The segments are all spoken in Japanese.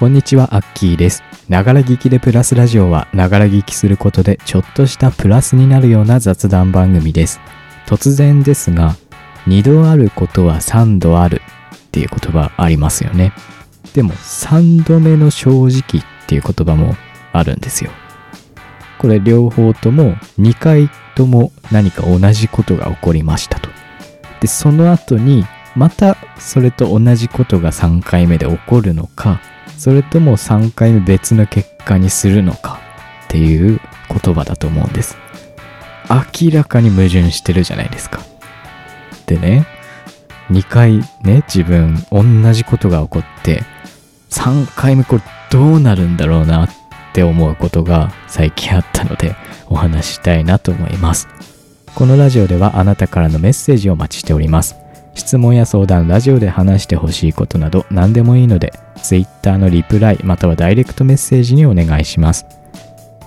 こんにちは、アッキーです。ながら聞きでプラスラジオは、ながら聞きすることでちょっとしたプラスになるような雑談番組です。突然ですが、二度あることは三度あるっていう言葉ありますよね。でも、三度目の正直っていう言葉もあるんですよ。これ両方とも2回とも何か同じことが起こりましたと。で、その後にまたそれと同じことが3回目で起こるのか、それとも3回目別の結果にするのかっていう言葉だと思うんです。明らかに矛盾してるじゃないですか。でね、2回ね、自分同じことが起こって、3回目これどうなるんだろうなって思うことが最近あったのでお話ししたいなと思います。このラジオではあなたからのメッセージをお待ちしております。質問や相談、ラジオで話してほしいことなど何でもいいので、Twitter のリプライまたはダイレクトメッセージにお願いします。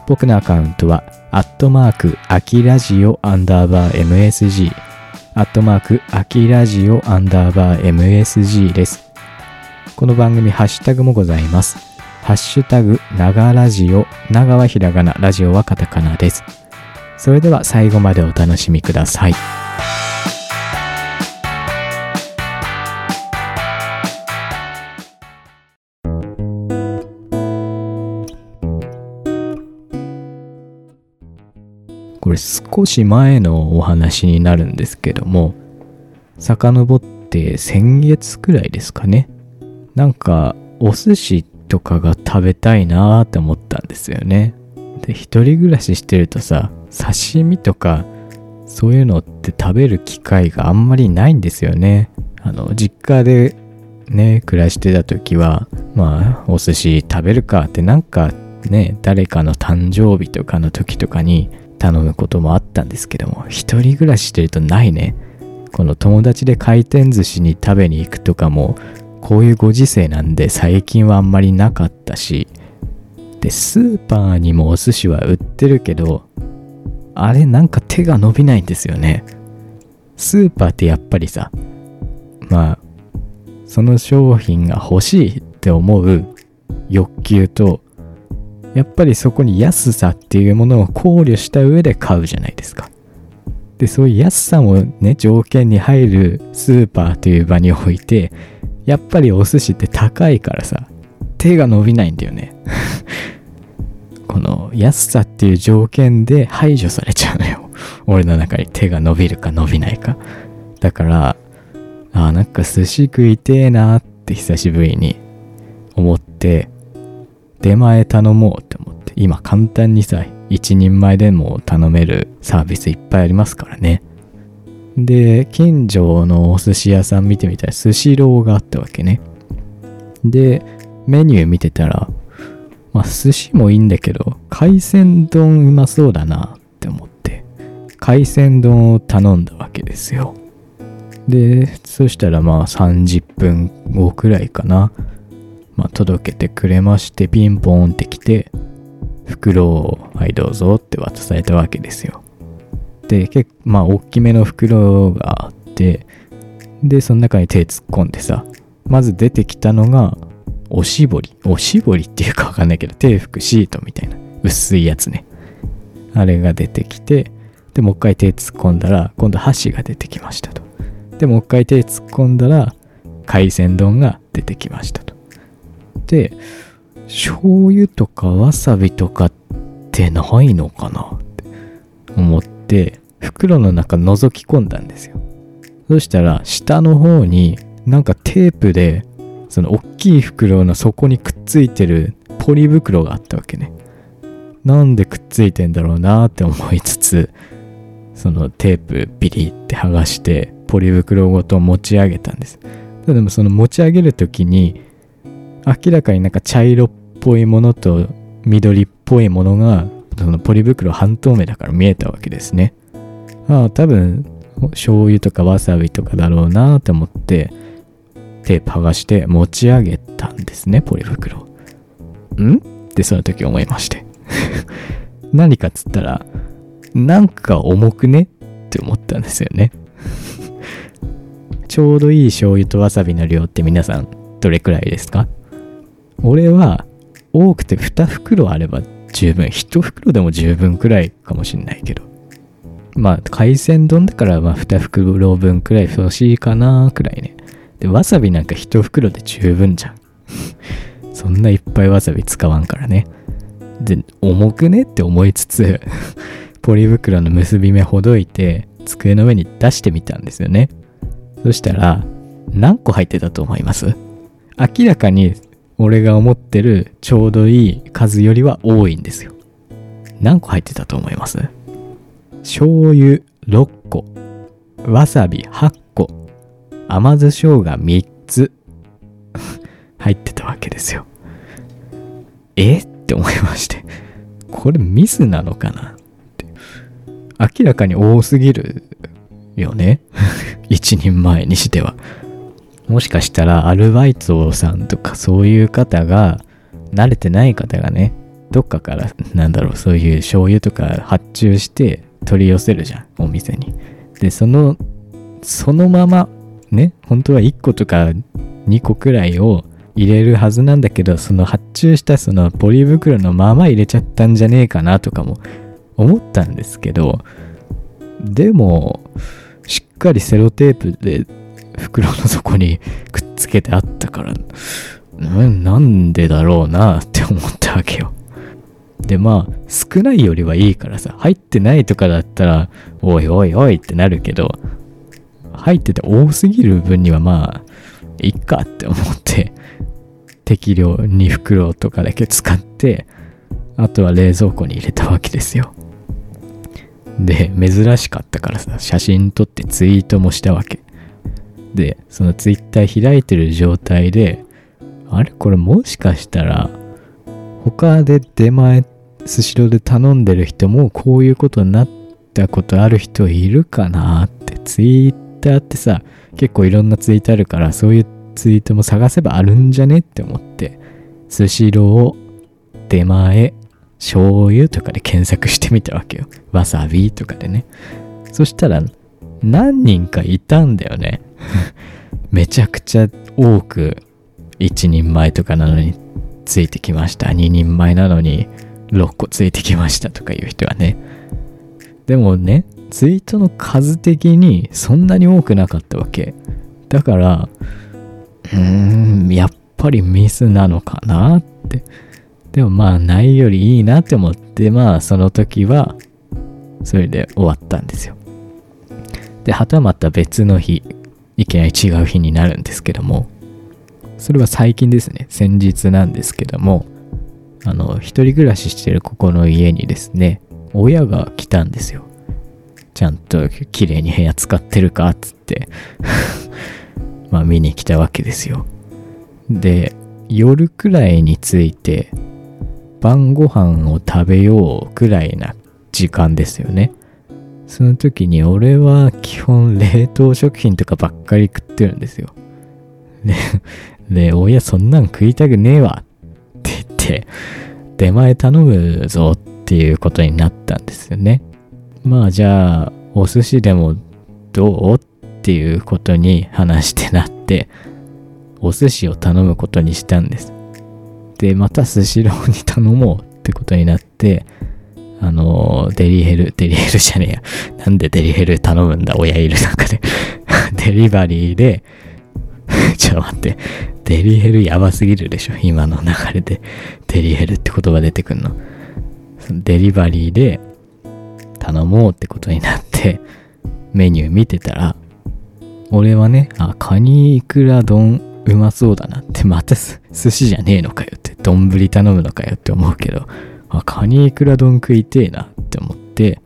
僕のアカウントは、アットマーク、アキラジオアンダーバー MSG、アットマーク、アキラジオアンダーバー MSG です。この番組、ハッシュタグもございます。ハッシュタグ、ながラジオ、長はひらがな、ラジオはカタカナです。それでは最後までお楽しみください。れ少し前のお話になるんですけども遡って先月くらいですかね。なんかお寿司とかが食べたいなーって思ったんですよね。で一人暮らししてるとさ刺身とかそういうのって食べる機会があんまりないんですよね。あの実家でね暮らしてた時はまあお寿司食べるかってなんかね誰かの誕生日とかの時とかに頼むこともあったんですけども一人暮らししてるとないね。この友達で回転寿司に食べに行くとかもこういうご時世なんで最近はあんまりなかったしでスーパーにもお寿司は売ってるけどあれなんか手が伸びないんですよね。スーパーってやっぱりさまあその商品が欲しいって思う欲求とやっぱりそこに安さっていうものを考慮した上で買うじゃないですか。で、そういう安さもね、条件に入るスーパーという場において、やっぱりお寿司って高いからさ、手が伸びないんだよね。この安さっていう条件で排除されちゃうのよ。俺の中に手が伸びるか伸びないか。だから、ああなんか寿司食いてえなって久しぶりに思って、出前頼もうって思って今簡単にさ一人前でも頼めるサービスいっぱいありますからね。で近所のお寿司屋さん見てみたら寿司ローがあったわけね。でメニュー見てたらまあ寿司もいいんだけど海鮮丼うまそうだなって思って海鮮丼を頼んだわけですよ。でそしたらまあ30分後くらいかな。まあ、届けてくれましてピンポーンってきて袋を「はいどうぞ」って渡されたわけですよ。で結構まあ大きめの袋があってでその中に手突っ込んでさまず出てきたのがおしぼり。おしぼりっていうかわかんないけど手拭くシートみたいな薄いやつね。あれが出てきてでもう一回手突っ込んだら今度箸が出てきましたと。でもう一回手突っ込んだら海鮮丼が出てきましたと。で醤油とかわさびとかってないのかな？って思って袋の中覗き込んだんですよ。そしたら下の方になんかテープでその大きい袋の底にくっついてるポリ袋があったわけね。なんでくっついてんだろうなって思いつつそのテープビリって剥がしてポリ袋ごと持ち上げたんです。でもその持ち上げる時に明らかになんか茶色っぽいものと緑っぽいものがそのポリ袋半透明だから見えたわけですね。ああ多分醤油とかわさびとかだろうなって思ってテープ剥がして持ち上げたんですねポリ袋。ん？ってその時思いまして。何かっつったらなんか重くねって思ったんですよね。ちょうどいい醤油とわさびの量って皆さんどれくらいですか？俺は多くて2袋あれば十分1袋でも十分くらいかもしんないけど。まあ海鮮丼だからまあ2袋分くらい欲しいかなくらいね。でわさびなんか1袋で十分じゃん。そんないっぱいわさび使わんからね。で重くねって思いつつ ポリ袋の結び目ほどいて机の上に出してみたんですよね。そしたら何個入ってたと思います？明らかに俺が思ってるちょうどいい数よりは多いんですよ。何個入ってたと思います？醤油6個、わさび8個、甘酢生姜3つ 入ってたわけですよ。え？って思いまして。これミスなのかな？って。明らかに多すぎるよね。一人前にしては。もしかしたらアルバイトさんとかそういう方が慣れてない方がねどっかからなんだろうそういう醤油とか発注して取り寄せるじゃんお店に。でそのそのままね本当は1個とか2個くらいを入れるはずなんだけどその発注したそのポリ袋のまま入れちゃったんじゃねえかなとかも思ったんですけどでもしっかりセロテープで袋の底にくっつけてあったから、なんでだろうなって思ったわけよ。で、まあ、少ないよりはいいからさ、入ってないとかだったら、おいおいおいってなるけど、入ってて多すぎる分にはまあ、いっかって思って、適量2袋とかだけ使って、あとは冷蔵庫に入れたわけですよ。で、珍しかったからさ、写真撮ってツイートもしたわけ。で、そのツイッター開いてる状態で、あれ？これもしかしたら、他で出前、スシローで頼んでる人もこういうことになったことある人いるかなって、ツイッターってさ、結構いろんなツイートあるから、そういうツイートも探せばあるんじゃねって思って、スシロー、出前、醤油とかで検索してみたわけよ。わさびとかでね。そしたら、何人かいたんだよね。めちゃくちゃ多く1人前とかなのについてきました。2人前なのに6個ついてきましたとかいう人はね。でもね、ツイートの数的にそんなに多くなかったわけ。だから、うーん、やっぱりミスなのかなって。でもまあないよりいいなって思って、まあその時はそれで終わったんですよ。で、はたまた別の日、いきなり違う日になるんですけども、それは最近ですね、先日なんですけども、あの、一人暮らししてるここの家にですね、親が来たんですよ。ちゃんと綺麗に部屋使ってるかっつって まあ見に来たわけですよ。で、夜くらいについて晩ご飯を食べようくらいな時間ですよね。その時に俺は基本冷凍食品とかばっかり食ってるんですよ。で、で、親そんなん食いたくねえわって言って、出前頼むぞっていうことになったんですよね。まあじゃあ、お寿司でもどう？っていうことに話してなって、お寿司を頼むことにしたんです。で、またスシローに頼もうってことになって、あの、デリヘル、デリヘルじゃねえや。なんでデリヘル頼むんだ、親いる中で デリバリーで ちょっと待って。デリヘルやばすぎるでしょ。今の流れで。デリヘルって言葉出てくんの。デリバリーで頼もうってことになって、メニュー見てたら、俺はね、あ、カニイクラ丼うまそうだなって、また寿司じゃねえのかよって、丼頼むのかよって思うけど、あ、カニイクラ丼食いてえなって思って、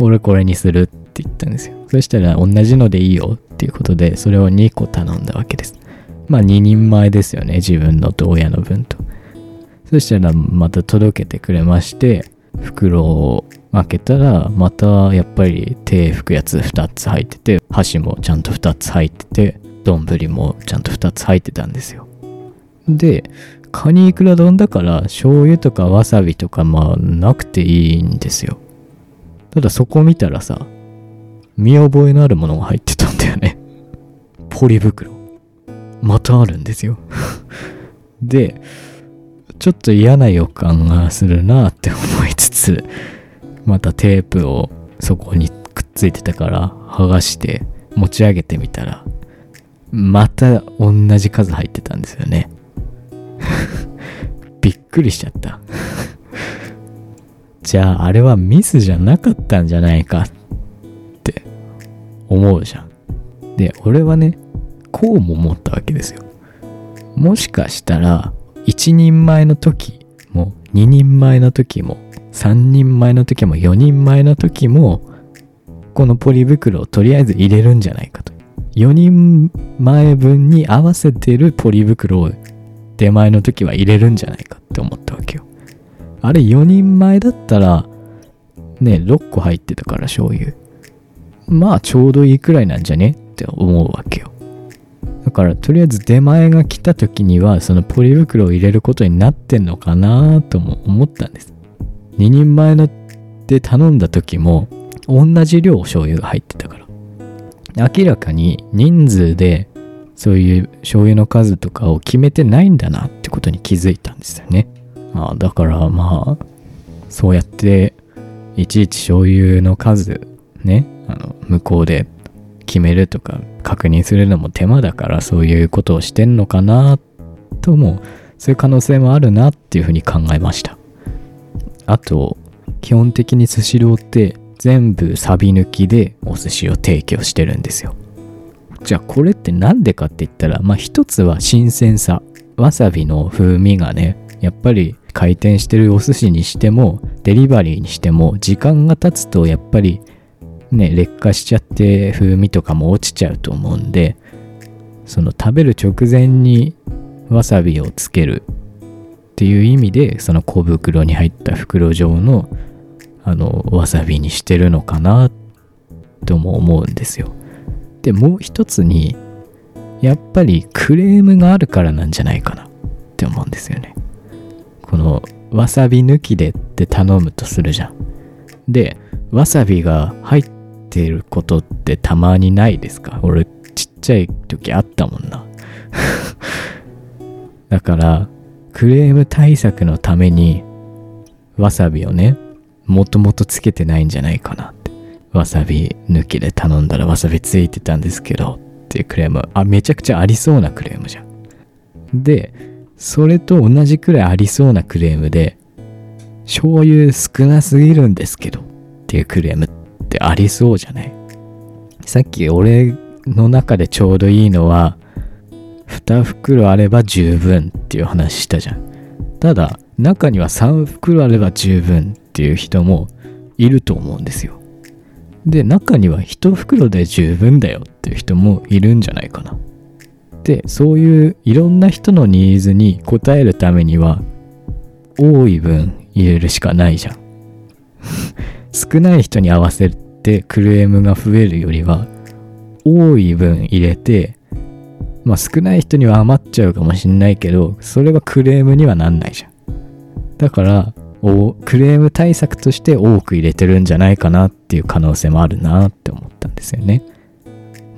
俺これにするって言ったんですよ。そしたら同じのでいいよっていうことで、それを2個頼んだわけです。まあ2人前ですよね。自分のと親の分と。そしたらまた届けてくれまして、袋を開けたら、またやっぱり手拭くやつ2つ入ってて、箸もちゃんと2つ入ってて、丼もちゃんと2つ入ってたんですよ。で、カニイクラ丼だから醤油とかわさびとかまあなくていいんですよ。ただそこ見たらさ、見覚えのあるものが入ってたんだよね。ポリ袋。またあるんですよ。で、ちょっと嫌な予感がするなって思いつつまたテープをそこにくっついてたから剥がして持ち上げてみたらまた同じ数入ってたんですよね びっくりしちゃった。じゃああれはミスじゃなかったんじゃないかって思うじゃん。で俺はねこうも思ったわけですよ。もしかしたら一人前の時も二人前の時も三人前の時も四人前の時もこのポリ袋をとりあえず入れるんじゃないかと。4人前分に合わせてるポリ袋を出前の時は入れるんじゃないかって思ったわけよ。あれ4人前だったらね6個入ってたから醤油。まあちょうどいいくらいなんじゃねって思うわけよ。だからとりあえず出前が来た時にはそのポリ袋を入れることになってんのかなとも思ったんです。2人前ので頼んだ時も同じ量醤油が入ってたから。明らかに人数でそういう醤油の数とかを決めてないんだなってことに気づいたんですよね。ああだからまあそうやっていちいち醤油の数ねあの向こうで決めるとか確認するのも手間だからそういうことをしてんのかなともそういう可能性もあるなっていうふうに考えましたあと基本的にスシローって全部サビ抜きでお寿司を提供してるんですよじゃあこれって何でかって言ったらまあ一つは新鮮さ。わさびの風味がねやっぱり回転してるお寿司にしてもデリバリーにしても時間が経つとやっぱりね劣化しちゃって風味とかも落ちちゃうと思うんでその食べる直前にわさびをつけるっていう意味でその小袋に入った袋状のあのわさびにしてるのかなとも思うんですよ。でもう一つにやっぱりクレームがあるからなんじゃないかなって思うんですよね。このわさび抜きでって頼むとするじゃん。でわさびが入ってることってたまにないですか？俺ちっちゃい時あったもんな。だからクレーム対策のためにわさびをねもともとつけてないんじゃないかな。わさび抜きで頼んだらわさびついてたんですけどっていうクレーム。あめちゃくちゃありそうなクレームじゃん。でそれと同じくらいありそうなクレームで醤油少なすぎるんですけどっていうクレームってありそうじゃない？さっき俺の中でちょうどいいのは2袋あれば十分っていう話したじゃん。ただ中には3袋あれば十分っていう人もいると思うんですよ。で中には1袋で十分だよっていう人もいるんじゃないかな。でそういういろんな人のニーズに応えるためには多い分入れるしかないじゃん。少ない人に合わせてクレームが増えるよりは多い分入れてまあ少ない人には余っちゃうかもしんないけどそれはクレームにはなんないじゃん。だからクレーム対策として多く入れてるんじゃないかなっていう可能性もあるなって思ったんですよね。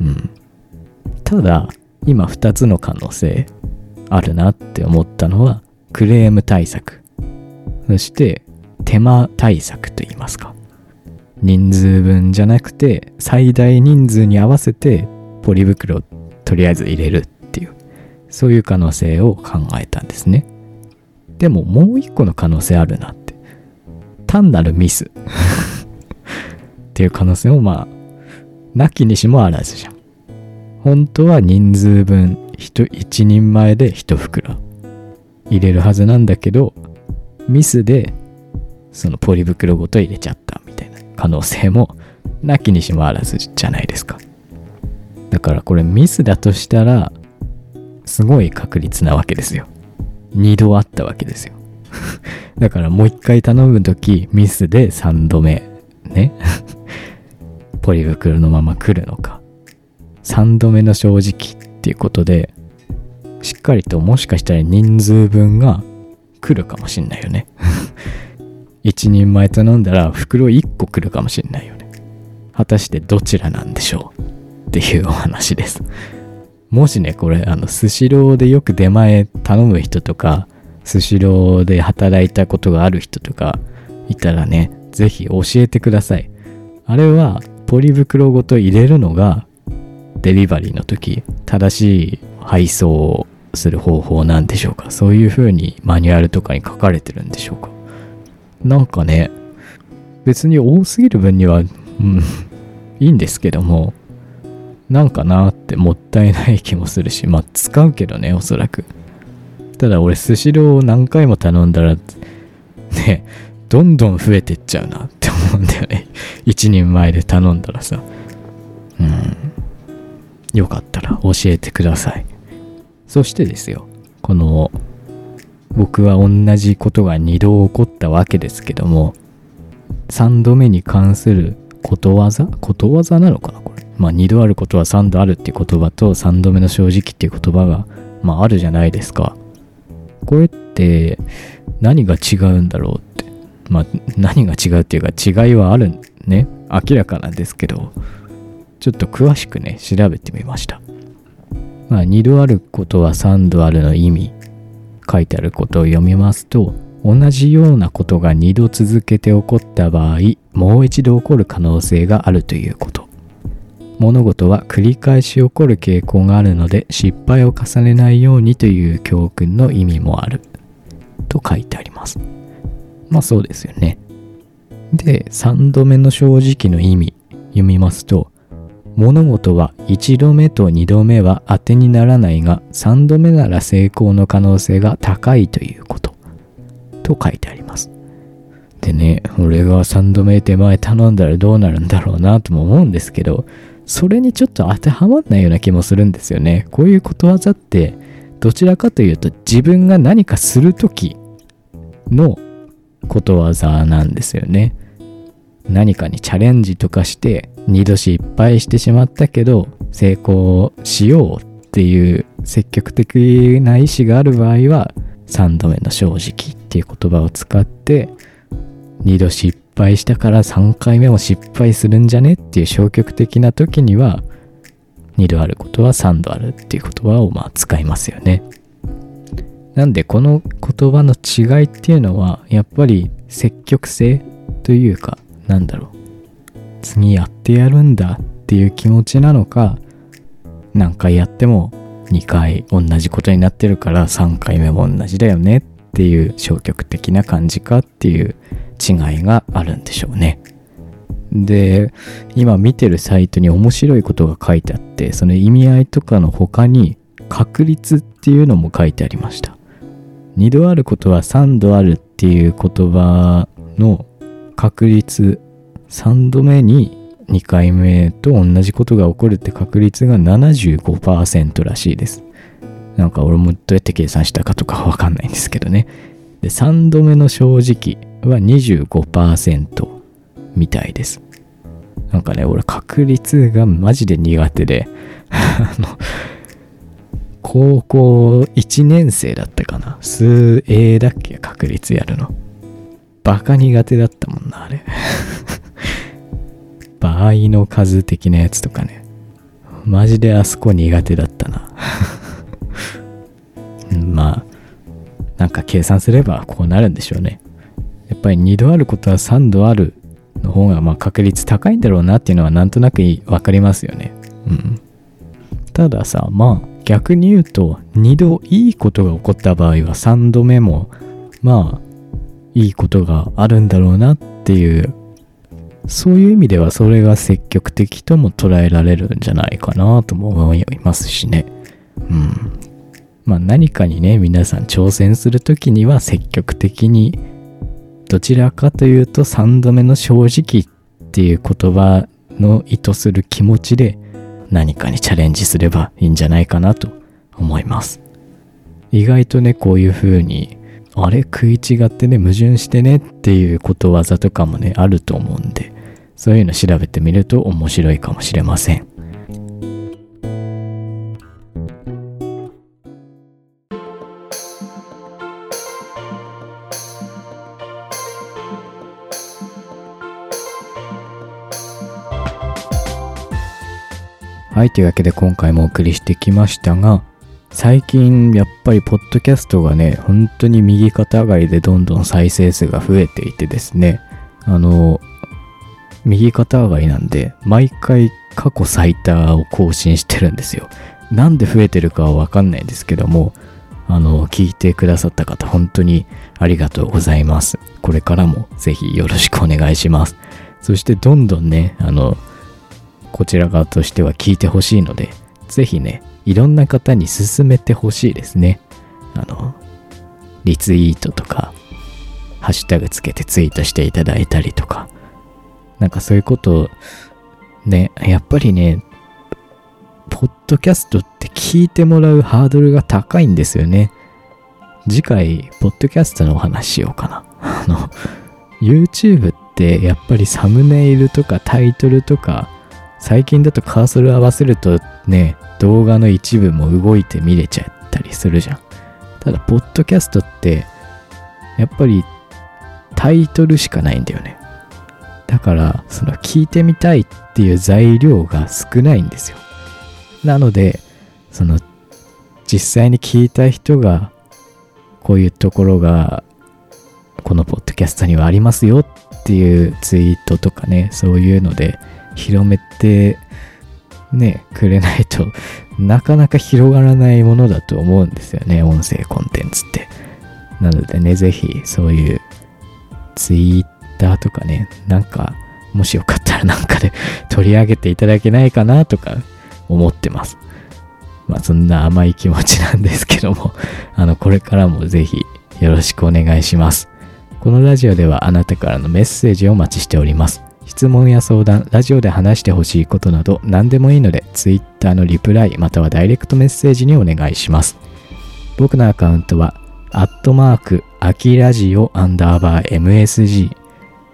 うん。ただ今2つの可能性あるなって思ったのはクレーム対策。そして手間対策といいますか。人数分じゃなくて最大人数に合わせてポリ袋をとりあえず入れるっていうそういう可能性を考えたんですね。でももう一個の可能性あるなって。単なるミス。っていう可能性もまあなきにしもあらずじゃん。本当は人数分一人前で一袋入れるはずなんだけどミスでそのポリ袋ごと入れちゃったみたいな可能性もなきにしもあらずじゃないですか。だからこれミスだとしたらすごい確率なわけですよ。2度あったわけですよ。だからもう一回頼む時ミスで3度目ね？ポリ袋のまま来るのか。3度目の正直っていうことでしっかりともしかしたら人数分が来るかもしんないよね。一人前頼んだら袋1個来るかもしんないよね。果たしてどちらなんでしょう？っていうお話です。もしねこれあのスシローでよく出前頼む人とかスシローで働いたことがある人とかいたらね、ぜひ教えてください。あれはポリ袋ごと入れるのがデリバリーの時正しい配送をする方法なんでしょうかそういう風にマニュアルとかに書かれてるんでしょうかなんかね別に多すぎる分には、うん、いいんですけどもなんかなってもったいない気もするしまあ使うけどねおそらく。ただ俺スシローを何回も頼んだらねどんどん増えてっちゃうなって思うんだよね。一人前で頼んだらさ。うん。よかったら教えてください。そしてですよこの僕は同じことが2度起こったわけですけども3度目に関することわざ？ことわざなのかなこれ。まあ2度あることは3度あるっていう言葉と3度目の正直っていう言葉がまああるじゃないですか。これって何が違うんだろうって。まあ何が違うっていうか違いはあるね。明らかなんですけどちょっと詳しくね調べてみました。まあ2度あることは3度あるの意味書いてあることを読みますと同じようなことが2度続けて起こった場合もう一度起こる可能性があるということ。物事は繰り返し起こる傾向があるので失敗を重ねないようにという教訓の意味もある。と書いてあります。まあそうですよね。で3度目の正直の意味。読みますと物事は1度目と2度目は当てにならないが3度目なら成功の可能性が高いということ。と書いてあります。でね俺が3度目手前頼んだらどうなるんだろうなとも思うんですけどそれにちょっと当てはまんないような気もするんですよね。こういうことわざってどちらかというと自分が何かする時のことわざなんですよね。何かにチャレンジとかして2度失敗してしまったけど成功しようっていう積極的な意志がある場合は3度目の正直。っていう言葉を使って2度失敗したから3回目も失敗するんじゃねっていう消極的な時には2度あることは3度あるっていう言葉をまあ使いますよね。なんでこの言葉の違いっていうのはやっぱり積極性というかなんだろう次やってやるんだっていう気持ちなのか何回やっても2回同じことになってるから3回目も同じだよねっていう消極的な感じかっていう違いがあるんでしょうね。で今見てるサイトに面白いことが書いてあってその意味合いとかの他に確率っていうのも書いてありました2度あることは3度あるっていう言葉の確率3度目に2回目と同じことが起こるって確率が75%らしいです。なんか俺もどうやって計算したかとかわかんないんですけどね。で、3度目の正直は25%みたいです。なんかね、俺確率がマジで苦手で、あの、高校1年生だったかな。数 A だっけ確率やるの。バカ苦手だったもんな、あれ。場合の数的なやつとかね。マジであそこ苦手だったな。まあ、なんか計算すればこうなるんでしょうね。やっぱり2度あることは3度あるの方がまあ確率高いんだろうなっていうのはなんとなく分かりますよね。うん。たださ、まあ逆に言うと2度いいことが起こった場合は3度目もまあいいことがあるんだろうなっていうそういう意味ではそれが積極的とも捉えられるんじゃないかなとも思いますしね。うん。まあ何かにね、皆さん挑戦するときには積極的にどちらかというと3度目の正直っていう言葉の意図する気持ちで何かにチャレンジすればいいんじゃないかなと思います。意外とね、こういう風にあれ食い違ってね、矛盾してねっていうことわざとかもね、あると思うんで、そういうの調べてみると面白いかもしれません。はい、というわけで今回もお送りしてきましたが、最近やっぱりポッドキャストがね、本当に右肩上がりでどんどん再生数が増えていてですね、あの、右肩上がりなんで、毎回過去最多を更新してるんですよ。なんで増えてるかはわかんないですけども、あの、聞いてくださった方、本当にありがとうございます。これからもぜひよろしくお願いします。そしてどんどんね、あの、こちら側としては聞いてほしいので、ぜひね、いろんな方に勧めてほしいですね。あの、リツイートとか、ハッシュタグつけてツイートしていただいたりとか、なんかそういうことをね、やっぱりね、ポッドキャストって聞いてもらうハードルが高いんですよね。次回、ポッドキャストのお話しようかな。あの、YouTube ってやっぱりサムネイルとかタイトルとか、最近だとカーソル合わせるとね、動画の一部も動いて見れちゃったりするじゃん。ただ、ポッドキャストって、やっぱりタイトルしかないんだよね。だから、その聞いてみたいっていう材料が少ないんですよ。なので、その、実際に聞いた人が、こういうところが、このポッドキャストにはありますよっていうツイートとかね、そういうので広めてね、くれないと なかなか広がらないものだと思うんですよね、音声コンテンツって。なのでね、ぜひそういうツイッターとかね、なんか、もしよかったら なんかで 取り上げていただけないかなとか思ってます。まあそんな甘い気持ちなんですけども、あの、これからもぜひよろしくお願いします。このラジオではあなたからのメッセージをお待ちしております。質問や相談、ラジオで話してほしいことなど何でもいいので、Twitter のリプライまたはダイレクトメッセージにお願いします。僕のアカウントは、アットマーク、アキラジオアンダーバー MSG、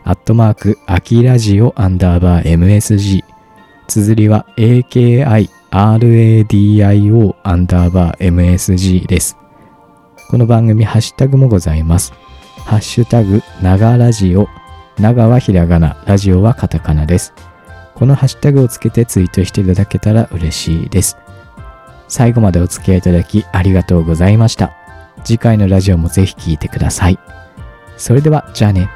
アットマーク、アキラジオアンダーバー MSG、綴りは AKIRADIO アンダーバー MSG です。この番組ハッシュタグもございます。ハッシュタグ、ながラジオ、長はひらがな、ラジオはカタカナです。このハッシュタグをつけてツイートしていただけたら嬉しいです。最後までお付き合いいただきありがとうございました。次回のラジオもぜひ聴いてください。それでは、じゃあね。